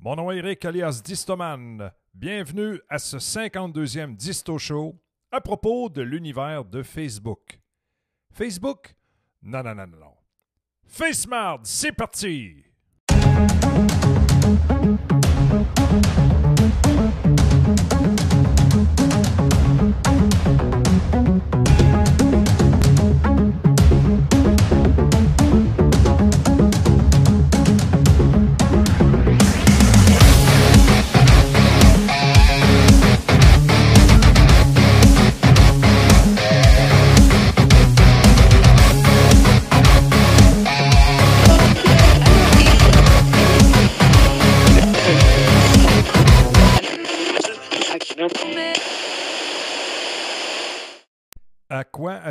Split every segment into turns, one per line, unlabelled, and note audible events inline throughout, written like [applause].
Mon nom est Eric alias Distoman. Bienvenue à ce 52e Disto Show à propos de l'univers de Facebook. Facebook? Non, non, non, non, non. FaceMard, c'est parti!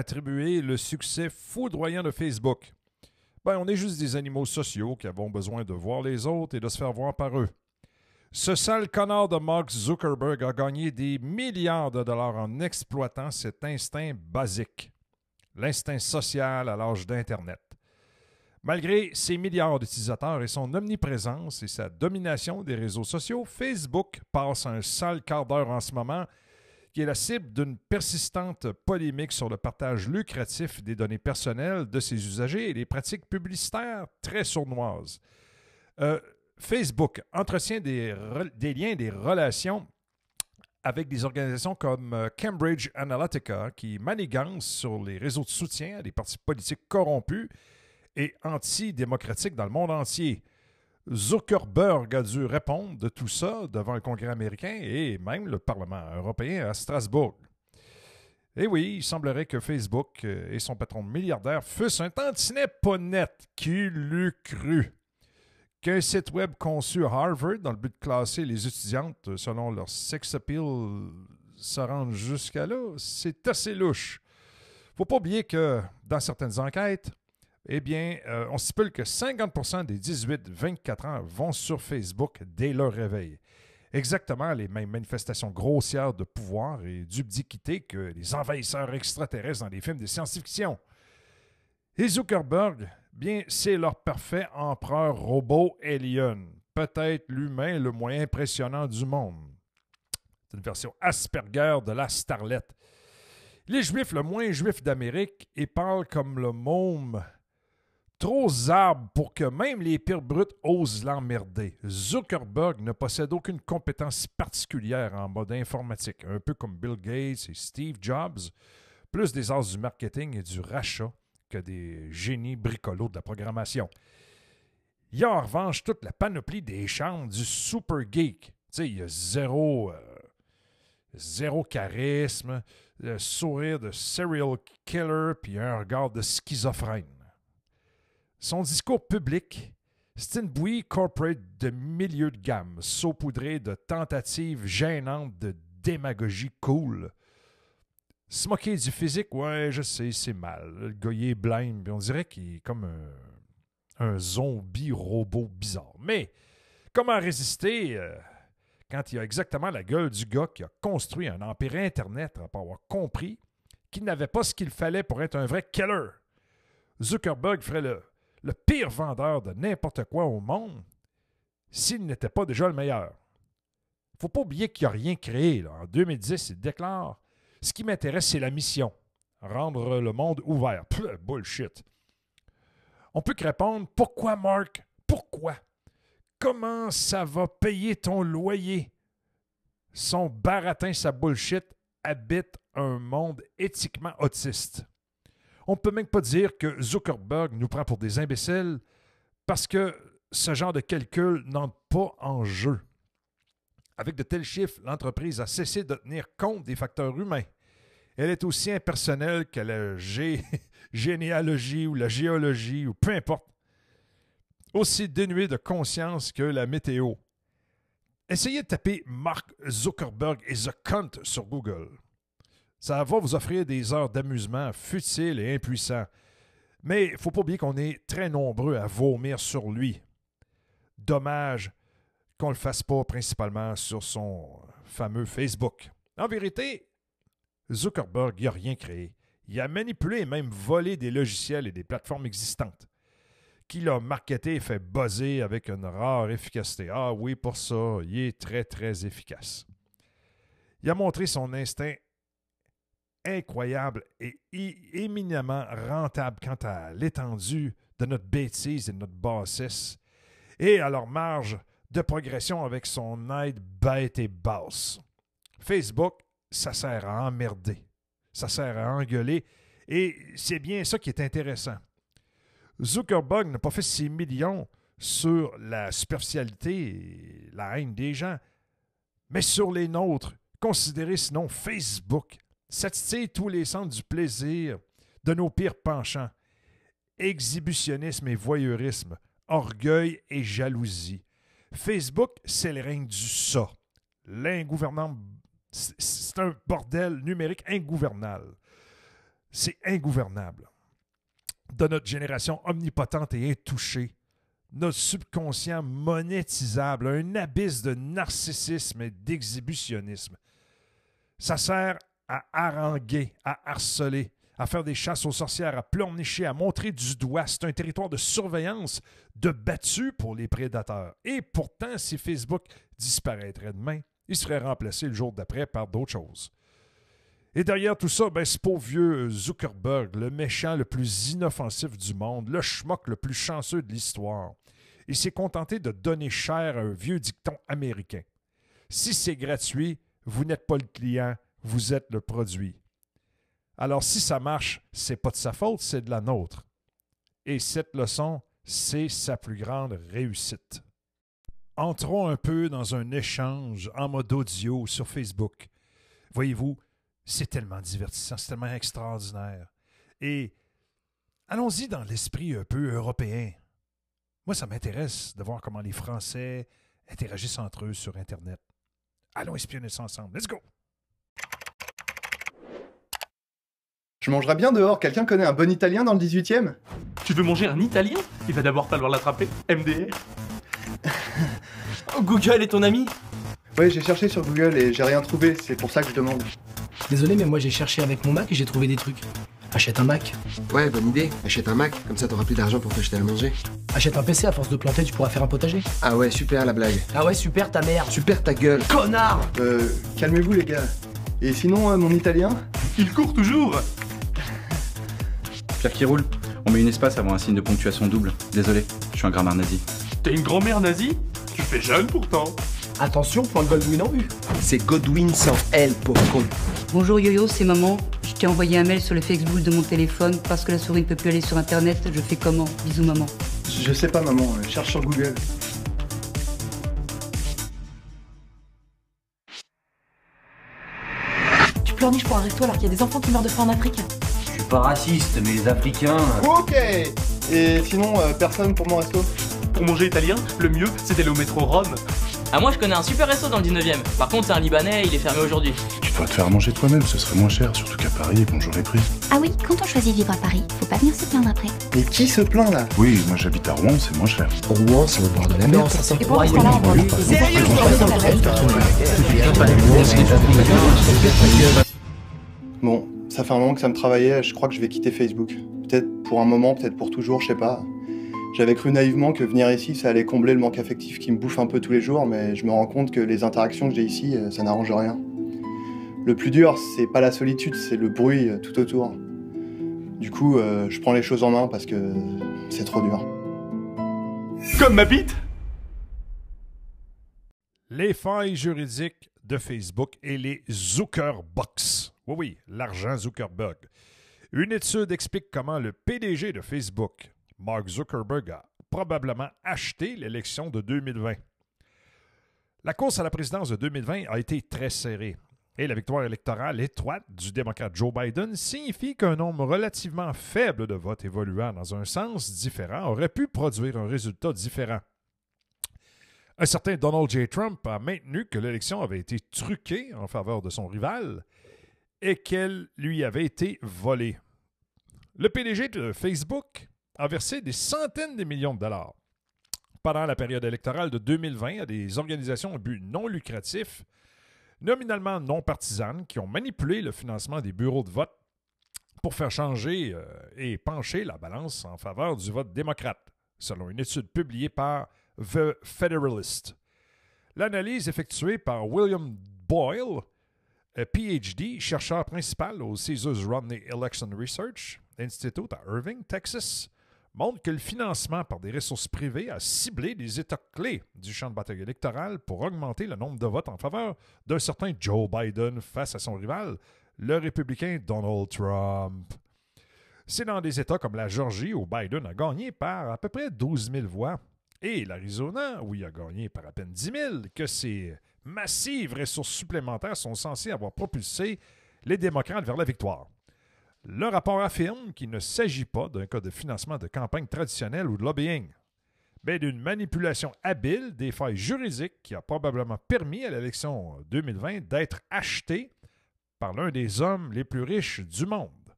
Attribuer le succès foudroyant de Facebook? Ben, on est juste des animaux sociaux qui avons besoin de voir les autres et de se faire voir par eux. Ce sale connard de Mark Zuckerberg a gagné des milliards de dollars en exploitant cet instinct basique, l'instinct social à l'âge d'Internet. Malgré ses milliards d'utilisateurs et son omniprésence et sa domination des réseaux sociaux, Facebook passe un sale quart d'heure en ce moment qui est la cible d'une persistante polémique sur le partage lucratif des données personnelles de ses usagers et des pratiques publicitaires très sournoises. Euh, Facebook entretient des, des, liens, des relations avec des organisations comme euh, Cambridge Analytica qui manigancent sur les réseaux de soutien à des partis politiques corrompus et antidémocratiques dans le monde entier. Zuckerberg a dû répondre de tout ça devant le Congrès américain et même le Parlement européen à Strasbourg. Et oui, il semblerait que Facebook et son patron milliardaire fussent un tantinet pas net. Qui l'eût cru? Qu'un site web conçu à Harvard dans le but de classer les étudiantes selon leur sex appeal se rende jusqu'à là, c'est assez louche. Faut pas oublier que dans certaines enquêtes, eh bien, euh, on stipule que 50% des 18-24 ans vont sur Facebook dès leur réveil. Exactement les mêmes manifestations grossières de pouvoir et d'ubiquité que les envahisseurs extraterrestres dans les films de science-fiction. Et Zuckerberg, bien, c'est leur parfait empereur robot alien, peut-être l'humain le moins impressionnant du monde. C'est une version Asperger de la starlette. Les juifs le moins juif d'Amérique et parle comme le môme Trop zarbe pour que même les pires brutes osent l'emmerder. Zuckerberg ne possède aucune compétence particulière en mode informatique, un peu comme Bill Gates et Steve Jobs, plus des arts du marketing et du rachat que des génies bricolos de la programmation. Il y a en revanche toute la panoplie des chambres du super geek. Il y a zéro, euh, zéro charisme, le sourire de serial killer, puis un regard de schizophrène. Son discours public, c'est une bouillie corporate de milieu de gamme, saupoudrée de tentatives gênantes de démagogie cool. Se du physique, ouais, je sais, c'est mal. Le gars, il est on dirait qu'il est comme un, un, zombie robot bizarre. Mais comment résister euh, quand il a exactement la gueule du gars qui a construit un empire Internet après avoir compris qu'il n'avait pas ce qu'il fallait pour être un vrai killer? Zuckerberg ferait le le pire vendeur de n'importe quoi au monde s'il n'était pas déjà le meilleur. faut pas oublier qu'il n'a rien créé. En 2010, il déclare Ce qui m'intéresse, c'est la mission rendre le monde ouvert. bullshit. On peut que répondre Pourquoi, Mark? Pourquoi? Comment ça va payer ton loyer Son baratin, sa bullshit, habite un monde éthiquement autiste. On ne peut même pas dire que Zuckerberg nous prend pour des imbéciles parce que ce genre de calcul n'entre pas en jeu. Avec de tels chiffres, l'entreprise a cessé de tenir compte des facteurs humains. Elle est aussi impersonnelle que la [laughs] généalogie ou la géologie ou peu importe. Aussi dénuée de conscience que la météo. Essayez de taper Mark Zuckerberg et The Cunt sur Google. Ça va vous offrir des heures d'amusement futiles et impuissants. Mais il ne faut pas oublier qu'on est très nombreux à vomir sur lui. Dommage qu'on ne le fasse pas principalement sur son fameux Facebook. En vérité, Zuckerberg n'a rien créé. Il a manipulé et même volé des logiciels et des plateformes existantes. qui l'a marketé et fait buzzer avec une rare efficacité. Ah oui, pour ça, il est très, très efficace. Il a montré son instinct incroyable et éminemment rentable quant à l'étendue de notre bêtise et de notre bassesse, et à leur marge de progression avec son aide bête et basse. Facebook, ça sert à emmerder, ça sert à engueuler, et c'est bien ça qui est intéressant. Zuckerberg n'a pas fait ses millions sur la superficialité et la haine des gens, mais sur les nôtres. Considérez sinon Facebook satisfait tous les centres du plaisir de nos pires penchants. Exhibitionnisme et voyeurisme, orgueil et jalousie. Facebook, c'est le règne du ça. L'ingouvernable. C'est un bordel numérique ingouvernable. C'est ingouvernable. De notre génération omnipotente et intouchée, notre subconscient monétisable, un abysse de narcissisme et d'exhibitionnisme. Ça sert à haranguer, à harceler, à faire des chasses aux sorcières, à pleurnicher, à montrer du doigt. C'est un territoire de surveillance, de battu pour les prédateurs. Et pourtant, si Facebook disparaîtrait demain, il serait remplacé le jour d'après par d'autres choses. Et derrière tout ça, ben, ce pauvre vieux Zuckerberg, le méchant le plus inoffensif du monde, le schmuck le plus chanceux de l'histoire, il s'est contenté de donner cher à un vieux dicton américain. Si c'est gratuit, vous n'êtes pas le client, vous êtes le produit. Alors si ça marche, c'est pas de sa faute, c'est de la nôtre. Et cette leçon, c'est sa plus grande réussite. Entrons un peu dans un échange en mode audio sur Facebook. Voyez-vous, c'est tellement divertissant, c'est tellement extraordinaire. Et allons-y dans l'esprit un peu européen. Moi, ça m'intéresse de voir comment les Français interagissent entre eux sur Internet. Allons espionner ça ensemble. Let's go!
Je mangerai bien dehors. Quelqu'un connaît un bon italien dans le 18ème
Tu veux manger un italien? Il va d'abord falloir l'attraper. MDR. [laughs] Google est ton ami
Oui, j'ai cherché sur Google et j'ai rien trouvé. C'est pour ça que je demande.
Désolé, mais moi j'ai cherché avec mon Mac et j'ai trouvé des trucs. Achète un Mac.
Ouais, bonne idée. Achète un Mac, comme ça t'auras plus d'argent pour t'acheter à manger.
Achète un PC, à force de planter, tu pourras faire un potager.
Ah ouais, super la blague.
Ah ouais, super ta mère.
Super ta gueule.
Connard
Euh, calmez-vous les gars. Et sinon, euh, mon italien?
Il court toujours
Qui roule. On met une espace avant un signe de ponctuation double. Désolé, je suis un grammaire nazi.
T'es une grand-mère nazie? Tu fais jeune pourtant.
Attention, point de Goldwyn en vue.
C'est Godwin sans L pour con.
Bonjour Yo-Yo, c'est maman. Je t'ai envoyé un mail sur le Facebook de mon téléphone parce que la souris ne peut plus aller sur internet. Je fais comment? Bisous maman.
Je sais pas maman, euh, cherche sur Google.
Tu pleurniches pour un resto alors qu'il y a des enfants qui meurent de faim en Afrique
Je suis pas raciste, mais les Africains.
Ok Et sinon, euh, personne pour mon resto
Pour manger italien, le mieux, c'est d'aller au métro Rome.
Ah moi je connais un super resto dans le 19em. Par contre c'est un Libanais, il est fermé aujourd'hui.
Tu dois te faire manger toi-même, ce serait moins cher, surtout qu'à Paris, bonjour les prix.
Ah oui, quand on choisit vivre à Paris, faut pas venir se plaindre après.
Mais qui se plaint là?
Oui, moi j'habite à Rouen, c'est moins cher.
Rouen, c'est au bord de la mer.
Et pour l'instant là, on va
Bon, ça fait un moment que ça me travaillait, je crois que je vais quitter Facebook. Peut-être pour un moment, peut-être pour toujours, je sais pas. J'avais cru naïvement que venir ici, ça allait combler le manque affectif qui me bouffe un peu tous les jours, mais je me rends compte que les interactions que j'ai ici, euh, ça n'arrange rien. Le plus dur, c'est pas la solitude, c'est le bruit euh, tout autour. Du coup, euh, je prends les choses en main parce que c'est trop dur.
Comme ma bite
Les failles juridiques de Facebook et les Zuckerbucks. Oui, oui, l'argent Zuckerberg. Une étude explique comment le PDG de Facebook, Mark Zuckerberg, a probablement acheté l'élection de 2020. La course à la présidence de 2020 a été très serrée. Et la victoire électorale étroite du démocrate Joe Biden signifie qu'un nombre relativement faible de votes évoluant dans un sens différent aurait pu produire un résultat différent. Un certain Donald J. Trump a maintenu que l'élection avait été truquée en faveur de son rival et qu'elle lui avait été volée. Le PDG de Facebook a versé des centaines de millions de dollars pendant la période électorale de 2020 à des organisations à but non lucratif, nominalement non partisanes, qui ont manipulé le financement des bureaux de vote pour faire changer euh, et pencher la balance en faveur du vote démocrate. selon une étude publiée par The Federalist. L'analyse effectuée par William Boyle, PhD, chercheur principal au Caesars Romney Election Research Institute à Irving, Texas, montre que le financement par des ressources privées a ciblé des États clés du champ de bataille électoral pour augmenter le nombre de votes en faveur d'un certain Joe Biden face à son rival, le républicain Donald Trump. C'est dans des États comme la Georgie où Biden a gagné par à peu près 12 000 voix et l'Arizona où il a gagné par à peine 10 000 que ces massives ressources supplémentaires sont censées avoir propulsé les démocrates vers la victoire. Le rapport affirme qu'il ne s'agit pas d'un cas de financement de campagne traditionnelle ou de lobbying, mais d'une manipulation habile des failles juridiques qui a probablement permis à l'élection 2020 d'être achetée par l'un des hommes les plus riches du monde,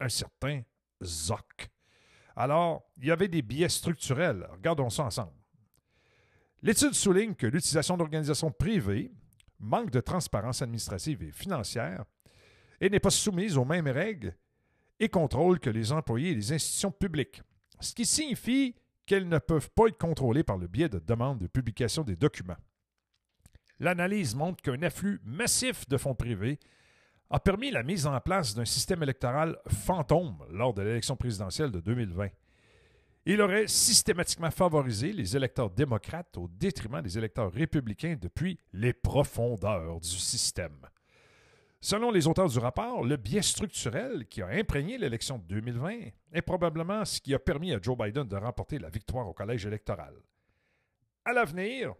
un certain Zoc. Alors, il y avait des biais structurels. Regardons ça ensemble. L'étude souligne que l'utilisation d'organisations privées manque de transparence administrative et financière et n'est pas soumise aux mêmes règles et contrôles que les employés et les institutions publiques, ce qui signifie qu'elles ne peuvent pas être contrôlées par le biais de demandes de publication des documents. L'analyse montre qu'un afflux massif de fonds privés a permis la mise en place d'un système électoral fantôme lors de l'élection présidentielle de 2020. Il aurait systématiquement favorisé les électeurs démocrates au détriment des électeurs républicains depuis les profondeurs du système. Selon les auteurs du rapport, le biais structurel qui a imprégné l'élection de 2020 est probablement ce qui a permis à Joe Biden de remporter la victoire au collège électoral. À l'avenir,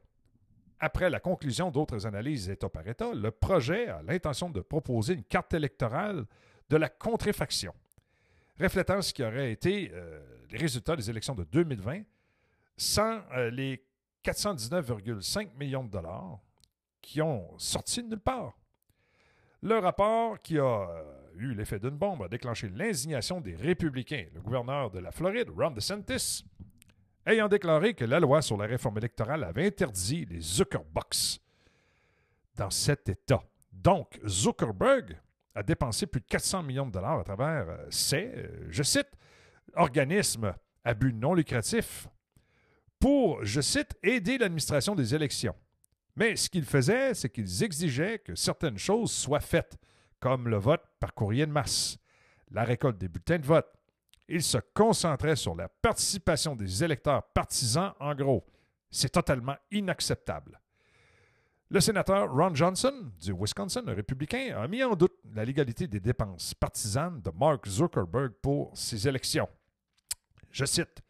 après la conclusion d'autres analyses État par État, le projet a l'intention de proposer une carte électorale de la contréfaction, reflétant ce qui aurait été euh, les résultats des élections de 2020 sans euh, les 419,5 millions de dollars qui ont sorti de nulle part. Le rapport qui a euh, eu l'effet d'une bombe a déclenché l'indignation des républicains. Le gouverneur de la Floride, Ron DeSantis, ayant déclaré que la loi sur la réforme électorale avait interdit les Zuckerbucks dans cet État. Donc, Zuckerberg a dépensé plus de 400 millions de dollars à travers euh, ces, euh, je cite, organismes à but non lucratif pour, je cite, aider l'administration des élections. Mais ce qu'ils faisaient, c'est qu'ils exigeaient que certaines choses soient faites, comme le vote par courrier de masse, la récolte des bulletins de vote, il se concentrait sur la participation des électeurs partisans, en gros. C'est totalement inacceptable. Le sénateur Ron Johnson, du Wisconsin, un républicain, a mis en doute la légalité des dépenses partisanes de Mark Zuckerberg pour ces élections. Je cite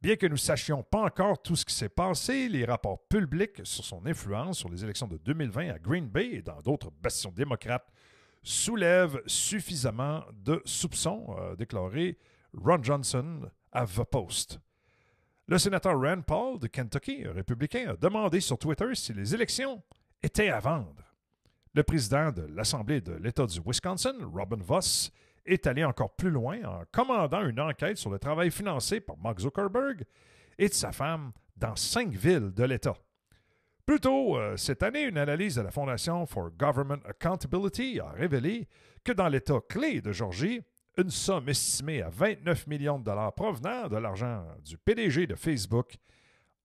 Bien que nous ne sachions pas encore tout ce qui s'est passé, les rapports publics sur son influence sur les élections de 2020 à Green Bay et dans d'autres bastions démocrates soulève suffisamment de soupçons, déclaré Ron Johnson à The Post. Le sénateur Rand Paul de Kentucky, un républicain, a demandé sur Twitter si les élections étaient à vendre. Le président de l'Assemblée de l'État du Wisconsin, Robin Voss, est allé encore plus loin en commandant une enquête sur le travail financé par Mark Zuckerberg et de sa femme dans cinq villes de l'État. Plus tôt, euh, cette année, une analyse de la Fondation for Government Accountability a révélé que dans l'État clé de Georgie, une somme estimée à 29 millions de dollars provenant de l'argent du PDG de Facebook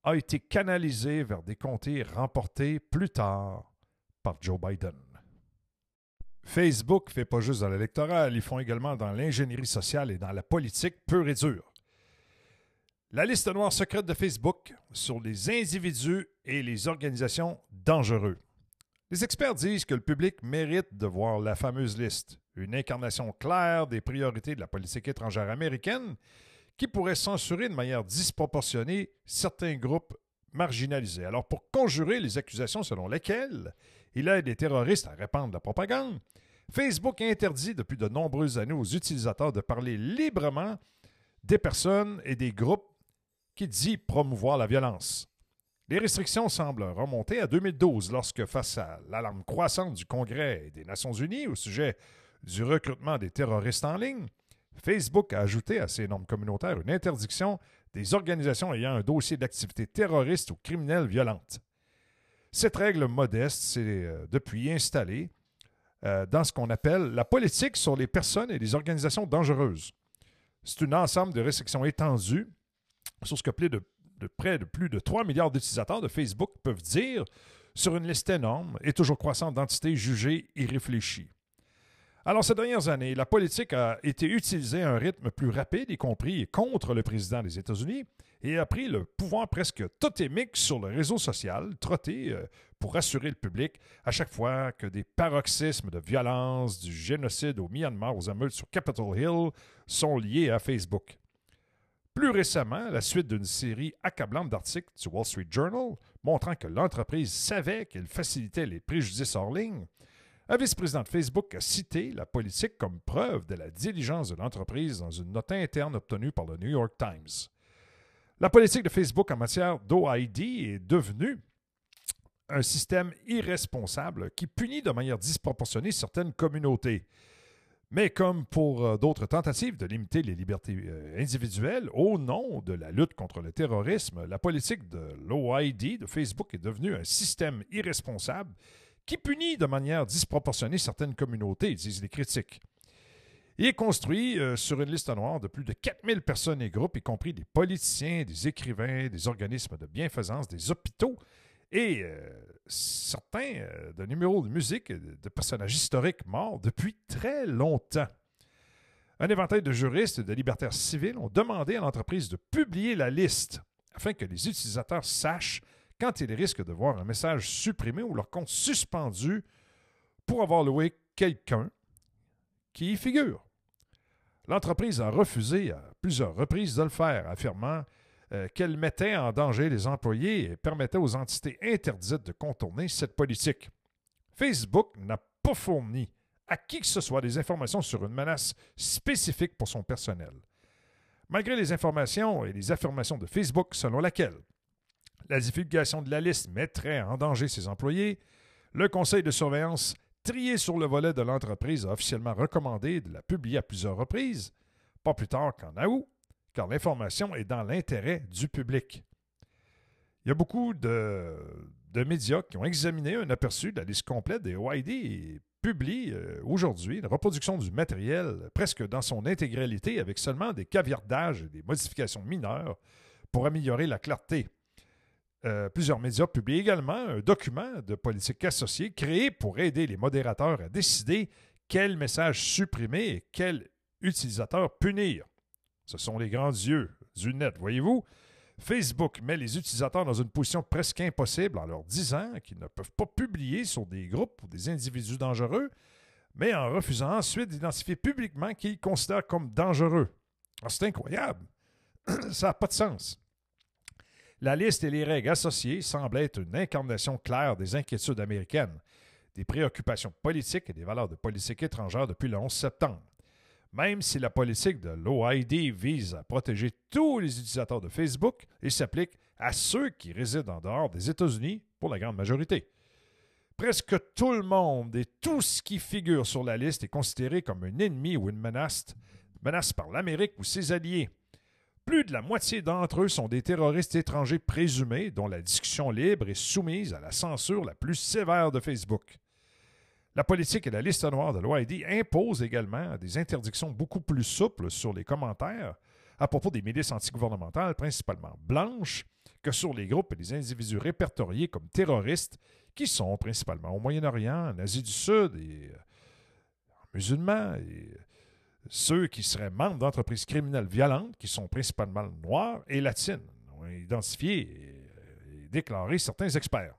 a été canalisée vers des comtés remportés plus tard par Joe Biden. Facebook fait pas juste dans l'électoral, ils font également dans l'ingénierie sociale et dans la politique pure et dure. La liste noire secrète de Facebook sur les individus et les organisations dangereux. Les experts disent que le public mérite de voir la fameuse liste, une incarnation claire des priorités de la politique étrangère américaine qui pourrait censurer de manière disproportionnée certains groupes marginalisés. Alors pour conjurer les accusations selon lesquelles il aide les terroristes à répandre la propagande, Facebook interdit depuis de nombreuses années aux utilisateurs de parler librement des personnes et des groupes qui dit promouvoir la violence. Les restrictions semblent remonter à 2012 lorsque, face à l'alarme croissante du Congrès des Nations Unies au sujet du recrutement des terroristes en ligne, Facebook a ajouté à ses normes communautaires une interdiction des organisations ayant un dossier d'activité terroriste ou criminelle violente. Cette règle modeste s'est euh, depuis installée euh, dans ce qu'on appelle la politique sur les personnes et les organisations dangereuses. C'est un ensemble de restrictions étendues sur ce que de près de plus de 3 milliards d'utilisateurs de Facebook peuvent dire sur une liste énorme et toujours croissante d'entités jugées irréfléchies. Alors, ces dernières années, la politique a été utilisée à un rythme plus rapide, y compris contre le président des États-Unis, et a pris le pouvoir presque totémique sur le réseau social, trotté euh, pour rassurer le public à chaque fois que des paroxysmes de violence, du génocide au Myanmar aux émeutes sur Capitol Hill sont liés à Facebook. Plus récemment, la suite d'une série accablante d'articles du Wall Street Journal montrant que l'entreprise savait qu'elle facilitait les préjudices hors ligne, un vice-président de Facebook a cité la politique comme preuve de la diligence de l'entreprise dans une note interne obtenue par le New York Times. La politique de Facebook en matière d'OID est devenue un système irresponsable qui punit de manière disproportionnée certaines communautés. Mais comme pour euh, d'autres tentatives de limiter les libertés euh, individuelles au nom de la lutte contre le terrorisme, la politique de l'OID de Facebook est devenue un système irresponsable qui punit de manière disproportionnée certaines communautés, disent les critiques. Il est construit euh, sur une liste noire de plus de 4000 personnes et groupes, y compris des politiciens, des écrivains, des organismes de bienfaisance, des hôpitaux et euh, certains euh, de numéros de musique de personnages historiques morts depuis très longtemps. Un éventail de juristes et de libertaires civils ont demandé à l'entreprise de publier la liste afin que les utilisateurs sachent quand ils risquent de voir un message supprimé ou leur compte suspendu pour avoir loué quelqu'un qui y figure. L'entreprise a refusé à plusieurs reprises de le faire, affirmant euh, qu'elle mettait en danger les employés et permettait aux entités interdites de contourner cette politique. Facebook n'a pas fourni à qui que ce soit des informations sur une menace spécifique pour son personnel. Malgré les informations et les affirmations de Facebook selon laquelle la divulgation de la liste mettrait en danger ses employés, le conseil de surveillance trié sur le volet de l'entreprise a officiellement recommandé de la publier à plusieurs reprises, pas plus tard qu'en août, car l'information est dans l'intérêt du public. Il y a beaucoup de, médias qui ont examiné un aperçu de la liste complète des OID et publient euh, aujourd'hui une reproduction du matériel presque dans son intégralité avec seulement des caviardages et des modifications mineures pour améliorer la clarté. Euh, plusieurs médias publient également un document de politique associée créé pour aider les modérateurs à décider quel message supprimer et quel utilisateur punir. Ce sont les grands yeux du net, voyez-vous. Facebook met les utilisateurs dans une position presque impossible en leur disant qu'ils ne peuvent pas publier sur des groupes ou des individus dangereux, mais en refusant ensuite d'identifier publiquement qu'ils considèrent comme dangereux. Ah, c'est incroyable. [clears throat] Ça n'a pas de sens. La liste et les règles associées semblent être une incarnation claire des inquiétudes américaines, des préoccupations politiques et des valeurs de politique étrangère depuis le 11 septembre. Même si la politique de l'OID vise à protéger tous les utilisateurs de Facebook, il s'applique à ceux qui résident en dehors des États-Unis pour la grande majorité. Presque tout le monde et tout ce qui figure sur la liste est considéré comme un ennemi ou une menace, menace par l'Amérique ou ses alliés. Plus de la moitié d'entre eux sont des terroristes étrangers présumés dont la discussion libre est soumise à la censure la plus sévère de Facebook. La politique et la liste noire de l'OID imposent également des interdictions beaucoup plus souples sur les commentaires à propos des milices antigouvernementales, principalement blanches, que sur les groupes et les individus répertoriés comme terroristes, qui sont principalement au Moyen-Orient, en Asie du Sud et euh, musulmans et ceux qui seraient membres d'entreprises criminelles violentes, qui sont principalement noires et latines, ont identifié et déclaré certains experts.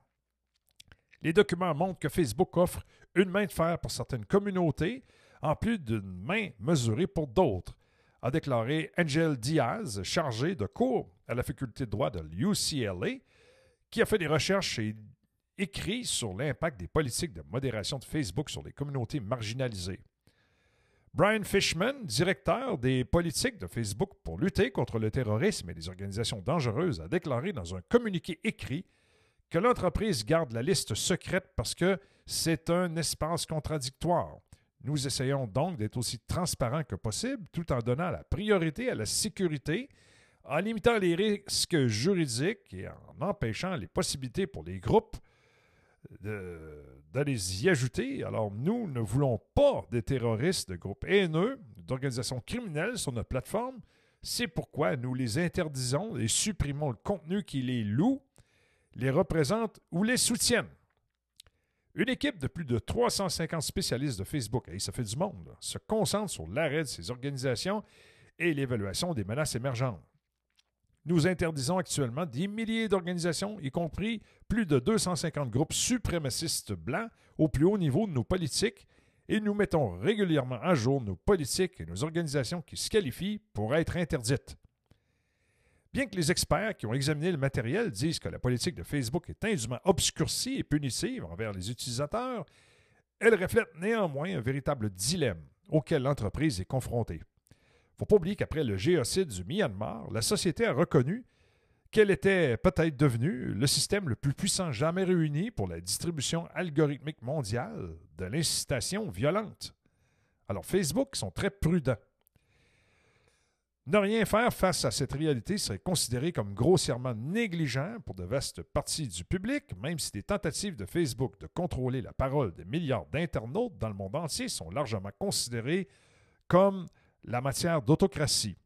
Les documents montrent que Facebook offre une main de fer pour certaines communautés, en plus d'une main mesurée pour d'autres, a déclaré Angel Diaz, chargé de cours à la faculté de droit de l'UCLA, qui a fait des recherches et écrit sur l'impact des politiques de modération de Facebook sur les communautés marginalisées. Brian Fishman, directeur des politiques de Facebook pour lutter contre le terrorisme et les organisations dangereuses, a déclaré dans un communiqué écrit que l'entreprise garde la liste secrète parce que c'est un espace contradictoire. Nous essayons donc d'être aussi transparents que possible tout en donnant la priorité à la sécurité, en limitant les risques juridiques et en empêchant les possibilités pour les groupes d'aller y ajouter. Alors, nous ne voulons pas des terroristes de groupes haineux, d'organisations criminelles sur notre plateforme, C'est pourquoi nous les interdisons et supprimons le contenu qui les loue, les représente ou les soutiennent. Une équipe de plus de 350 spécialistes de Facebook, et ça fait du monde, se concentre sur l'arrêt de ces organisations et l'évaluation des menaces émergentes. Nous interdisons actuellement des milliers d'organisations, y compris plus de 250 groupes suprémacistes blancs au plus haut niveau de nos politiques, et nous mettons régulièrement à jour nos politiques et nos organisations qui se qualifient pour être interdites. Bien que les experts qui ont examiné le matériel disent que la politique de Facebook est indûment obscurcie et punitive envers les utilisateurs, elle reflète néanmoins un véritable dilemme auquel l'entreprise est confrontée. Faut pas qu'après le géocide du Myanmar, la société a reconnu qu'elle était peut-être devenue le système le plus puissant jamais réuni pour la distribution algorithmique mondiale de l'incitation violente. Alors Facebook sont très prudents. Ne rien faire face à cette réalité serait considéré comme grossièrement négligent pour de vastes parties du public, même si des tentatives de Facebook de contrôler la parole des milliards d'internautes dans le monde entier sont largement considérées comme la matière d'autocratie.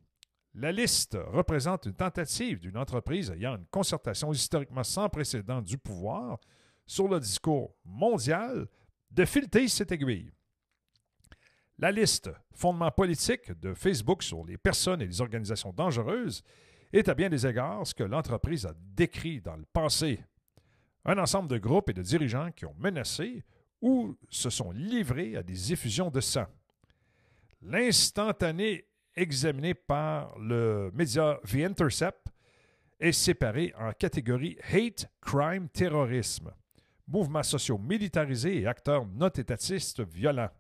La liste représente une tentative d'une entreprise ayant une concertation historiquement sans précédent du pouvoir sur le discours mondial de fileter cette aiguille. La liste fondement politique de Facebook sur les personnes et les organisations dangereuses est à bien des égards ce que l'entreprise a décrit dans le passé. Un ensemble de groupes et de dirigeants qui ont menacé ou se sont livrés à des effusions de sang. L'instantané examiné par le média The Intercept est séparé en catégories hate, crime, terrorisme, mouvements sociaux militarisés et acteurs non étatistes violents.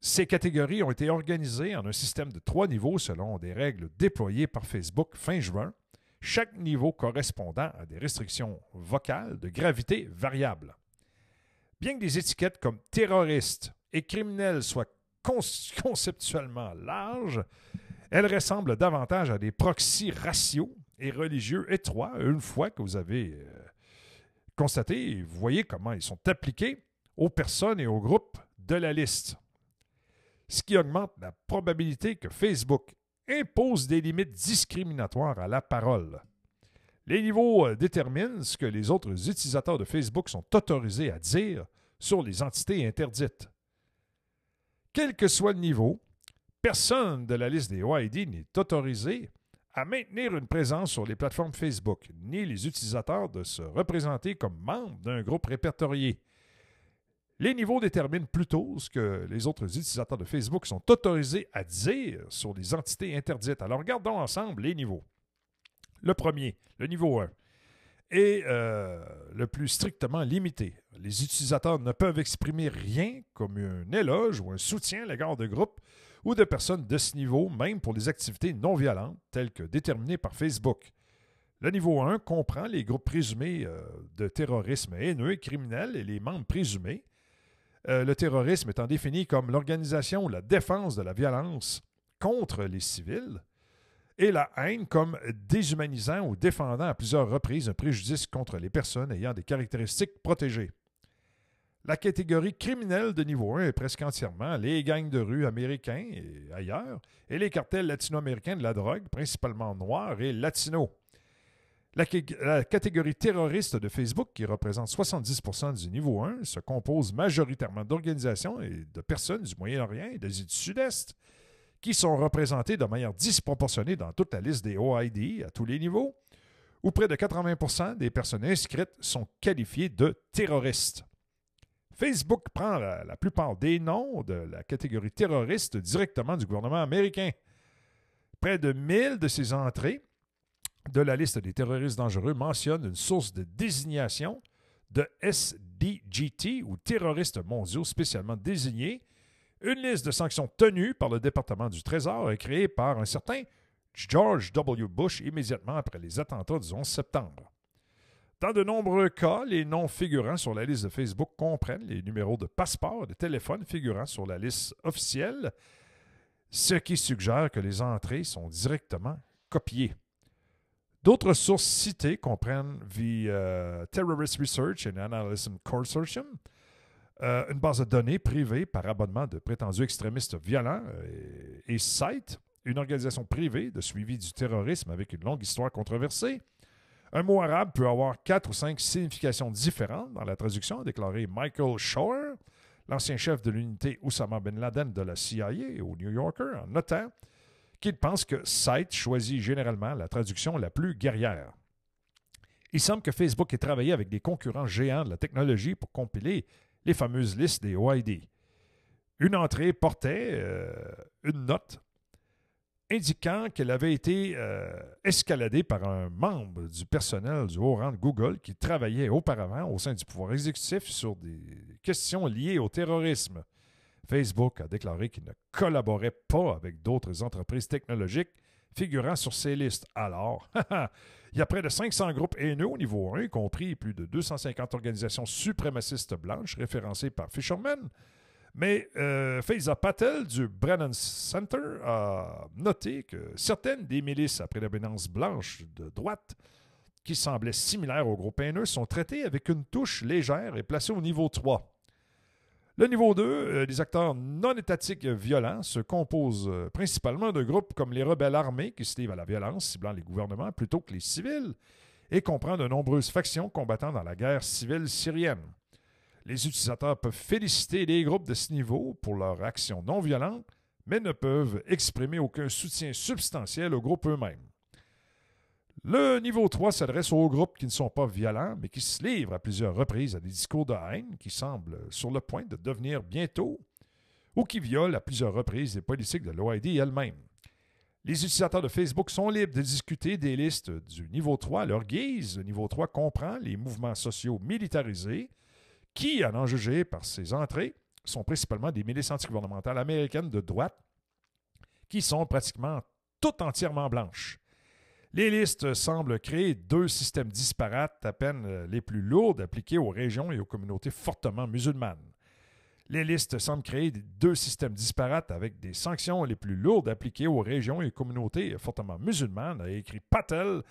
Ces catégories ont été organisées en un système de trois niveaux selon des règles déployées par Facebook fin juin, chaque niveau correspondant à des restrictions vocales de gravité variable. Bien que des étiquettes comme terroriste et criminel soient conceptuellement larges, elles ressemblent davantage à des proxys raciaux et religieux étroits une fois que vous avez euh, constaté, vous voyez comment ils sont appliqués aux personnes et aux groupes de la liste ce qui augmente la probabilité que Facebook impose des limites discriminatoires à la parole. Les niveaux euh, déterminent ce que les autres utilisateurs de Facebook sont autorisés à dire sur les entités interdites. Quel que soit le niveau, personne de la liste des OID n'est autorisé à maintenir une présence sur les plateformes Facebook, ni les utilisateurs de se représenter comme membres d'un groupe répertorié, les niveaux déterminent plutôt ce que les autres utilisateurs de Facebook sont autorisés à dire sur les entités interdites. Alors regardons ensemble les niveaux. Le premier, le niveau 1, est euh, le plus strictement limité. Les utilisateurs ne peuvent exprimer rien comme un éloge ou un soutien à l'égard de groupes ou de personnes de ce niveau, même pour les activités non violentes telles que déterminées par Facebook. Le niveau 1 comprend les groupes présumés euh, de terrorisme haineux et criminel et les membres présumés. Euh, le terrorisme étant défini comme l'organisation ou la défense de la violence contre les civils, et la haine comme déshumanisant ou défendant à plusieurs reprises un préjudice contre les personnes ayant des caractéristiques protégées. La catégorie criminelle de niveau 1 est presque entièrement les gangs de rue américains et ailleurs, et les cartels latino-américains de la drogue, principalement noirs et latinos. La, catégorie terroriste de Facebook, qui représente 70% du niveau 1, se compose majoritairement d'organisations et de personnes du Moyen-Orient et d'Asie du Sud-Est, qui sont représentées de manière disproportionnée dans toute la liste des OID à tous les niveaux, où près de 80% des personnes inscrites sont qualifiées de terroristes. Facebook prend la, plupart des noms de la catégorie terroriste directement du gouvernement américain. Près de 1000 de ces entrées de la liste des terroristes dangereux mentionne une source de désignation de SDGT ou terroristes mondiaux spécialement désignés. Une liste de sanctions tenues par le département du Trésor est créée par un certain George W. Bush immédiatement après les attentats du 11 septembre. Dans de nombreux cas, les noms figurant sur la liste de Facebook comprennent les numéros de passeport et de téléphone figurant sur la liste officielle, ce qui suggère que les entrées sont directement copiées. D'autres sources citées comprennent The euh, Terrorist Research and Analysis Consortium, euh, une base de données privée par abonnement de prétendus extrémistes violents euh, et, Site, une organisation privée de suivi du terrorisme avec une longue histoire controversée. Un mot arabe peut avoir quatre ou cinq significations différentes dans la traduction, a déclaré Michael Shore, l'ancien chef de l'unité Oussama Ben Laden de la CIA au New Yorker, en notant qu'il pense que site choisit généralement la traduction la plus guerrière. Il semble que Facebook ait travaillé avec des concurrents géants de la technologie pour compiler les fameuses listes des OID. Une entrée portait euh, une note indiquant qu'elle avait été euh, escaladée par un membre du personnel du haut rang de Google qui travaillait auparavant au sein du pouvoir exécutif sur des questions liées au terrorisme. Facebook a déclaré qu'il ne collaborait pas avec d'autres entreprises technologiques figurant sur ces listes. Alors, [laughs] il y a près de 500 groupes haineux au niveau 1, y compris plus de 250 organisations suprémacistes blanches référencées par Fisherman. Mais euh, Patel du Brennan Center a noté que certaines des milices à prédominance blanche de droite, qui semblaient similaires au groupe haineux, sont traitées avec une touche légère et placées au niveau 3. Le niveau 2, euh, les acteurs non étatiques violents se composent euh, principalement de groupes comme les rebelles armés qui se livrent à la violence, ciblant les gouvernements plutôt que les civils, et comprend de nombreuses factions combattant dans la guerre civile syrienne. Les utilisateurs peuvent féliciter les groupes de ce niveau pour leur action non violente, mais ne peuvent exprimer aucun soutien substantiel aux groupes eux-mêmes. Le niveau 3 s'adresse aux groupes qui ne sont pas violents, mais qui se livrent à plusieurs reprises à des discours de haine qui semblent sur le point de devenir bientôt, ou qui violent à plusieurs reprises les politiques de l'OID elle-même. Les utilisateurs de Facebook sont libres de discuter des listes du niveau 3 à leur guise. Le niveau 3 comprend les mouvements sociaux militarisés, qui, à en juger par ses entrées, sont principalement des milices antigouvernementales américaines de droite, qui sont pratiquement toutes entièrement blanches. Les listes semblent créer deux systèmes disparates, à peine les plus lourds appliqués aux régions et aux communautés fortement musulmanes. Les listes semblent créer deux systèmes disparates avec des sanctions les plus lourdes appliquées aux régions et aux communautés fortement musulmanes, a écrit Patel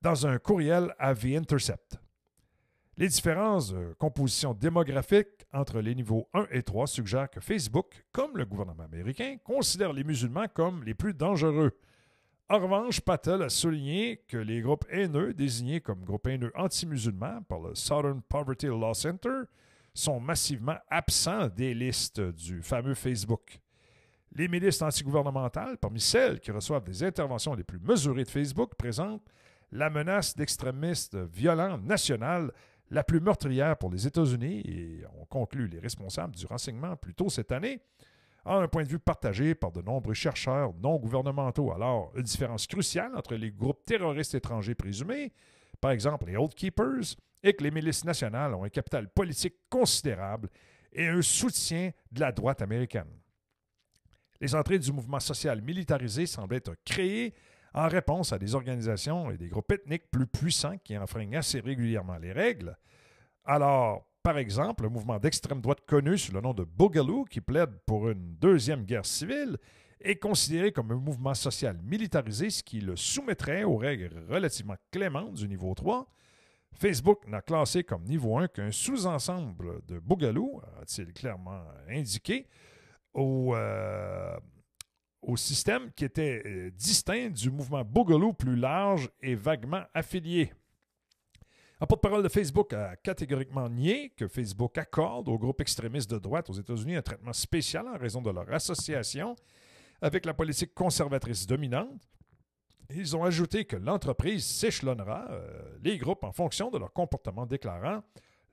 dans un courriel à The Intercept. Les différences de composition démographique entre les niveaux 1 et 3 suggèrent que Facebook, comme le gouvernement américain, considère les musulmans comme les plus dangereux. En revanche, Patel a souligné que les groupes haineux, désignés comme groupes haineux anti-musulmans par le Southern Poverty Law Center, sont massivement absents des listes du fameux Facebook. Les milices antigouvernementales, parmi celles qui reçoivent des interventions les plus mesurées de Facebook, présentent la menace d'extrémistes violents nationales la plus meurtrière pour les États-Unis, et on conclut les responsables du renseignement plus tôt cette année, a un point de vue partagé par de nombreux chercheurs non gouvernementaux. Alors, une différence cruciale entre les groupes terroristes étrangers présumés, par exemple les Old Keepers, et que les milices nationales ont un capital politique considérable et un soutien de la droite américaine. Les entrées du mouvement social militarisé semblent être créées en réponse à des organisations et des groupes ethniques plus puissants qui enfreignent assez régulièrement les règles. Alors, par exemple, le mouvement d'extrême droite connu sous le nom de Boogaloo, qui plaide pour une deuxième guerre civile, est considéré comme un mouvement social militarisé, ce qui le soumettrait aux règles relativement clémentes du niveau 3. Facebook n'a classé comme niveau 1 qu'un sous-ensemble de Boogaloo, a-t-il clairement indiqué, au, euh, au système qui était euh, distinct du mouvement Boogaloo plus large et vaguement affilié. Un porte-parole de Facebook a catégoriquement nié que Facebook accorde aux groupes extrémistes de droite aux États-Unis un traitement spécial en raison de leur association avec la politique conservatrice dominante. Ils ont ajouté que l'entreprise s'échelonnera euh, les groupes en fonction de leur comportement déclarant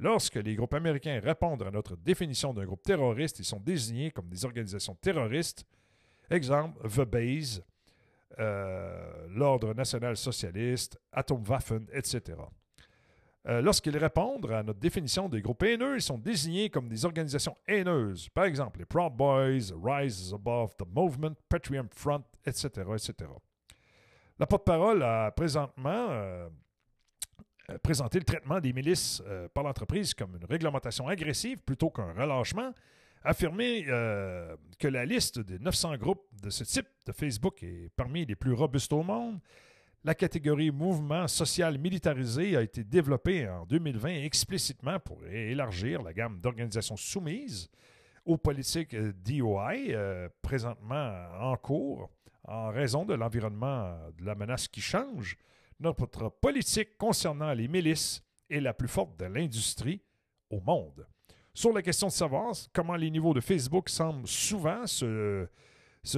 Lorsque les groupes américains répondent à notre définition d'un groupe terroriste, ils sont désignés comme des organisations terroristes Exemple, The Base, euh, l'Ordre national socialiste, Atomwaffen, etc. Euh, lorsqu'ils répondent à notre définition des groupes haineux, ils sont désignés comme des organisations haineuses. Par exemple, les Proud Boys, Rise Above the Movement, Patriot Front, etc., etc. La porte-parole a présentement euh, présenté le traitement des milices par l'entreprise comme une réglementation agressive plutôt qu'un relâchement affirmé euh, que la liste des 900 groupes de ce type de Facebook est parmi les plus robustes au monde. La catégorie mouvement social militarisé a été développée en 2020 explicitement pour élargir la gamme d'organisations soumises aux politiques DOI euh, présentement en cours En raison de l'environnement de la menace qui change, notre politique concernant les milices est la plus forte de l'industrie au monde. Sur la question de savoir comment les niveaux de Facebook semblent souvent se,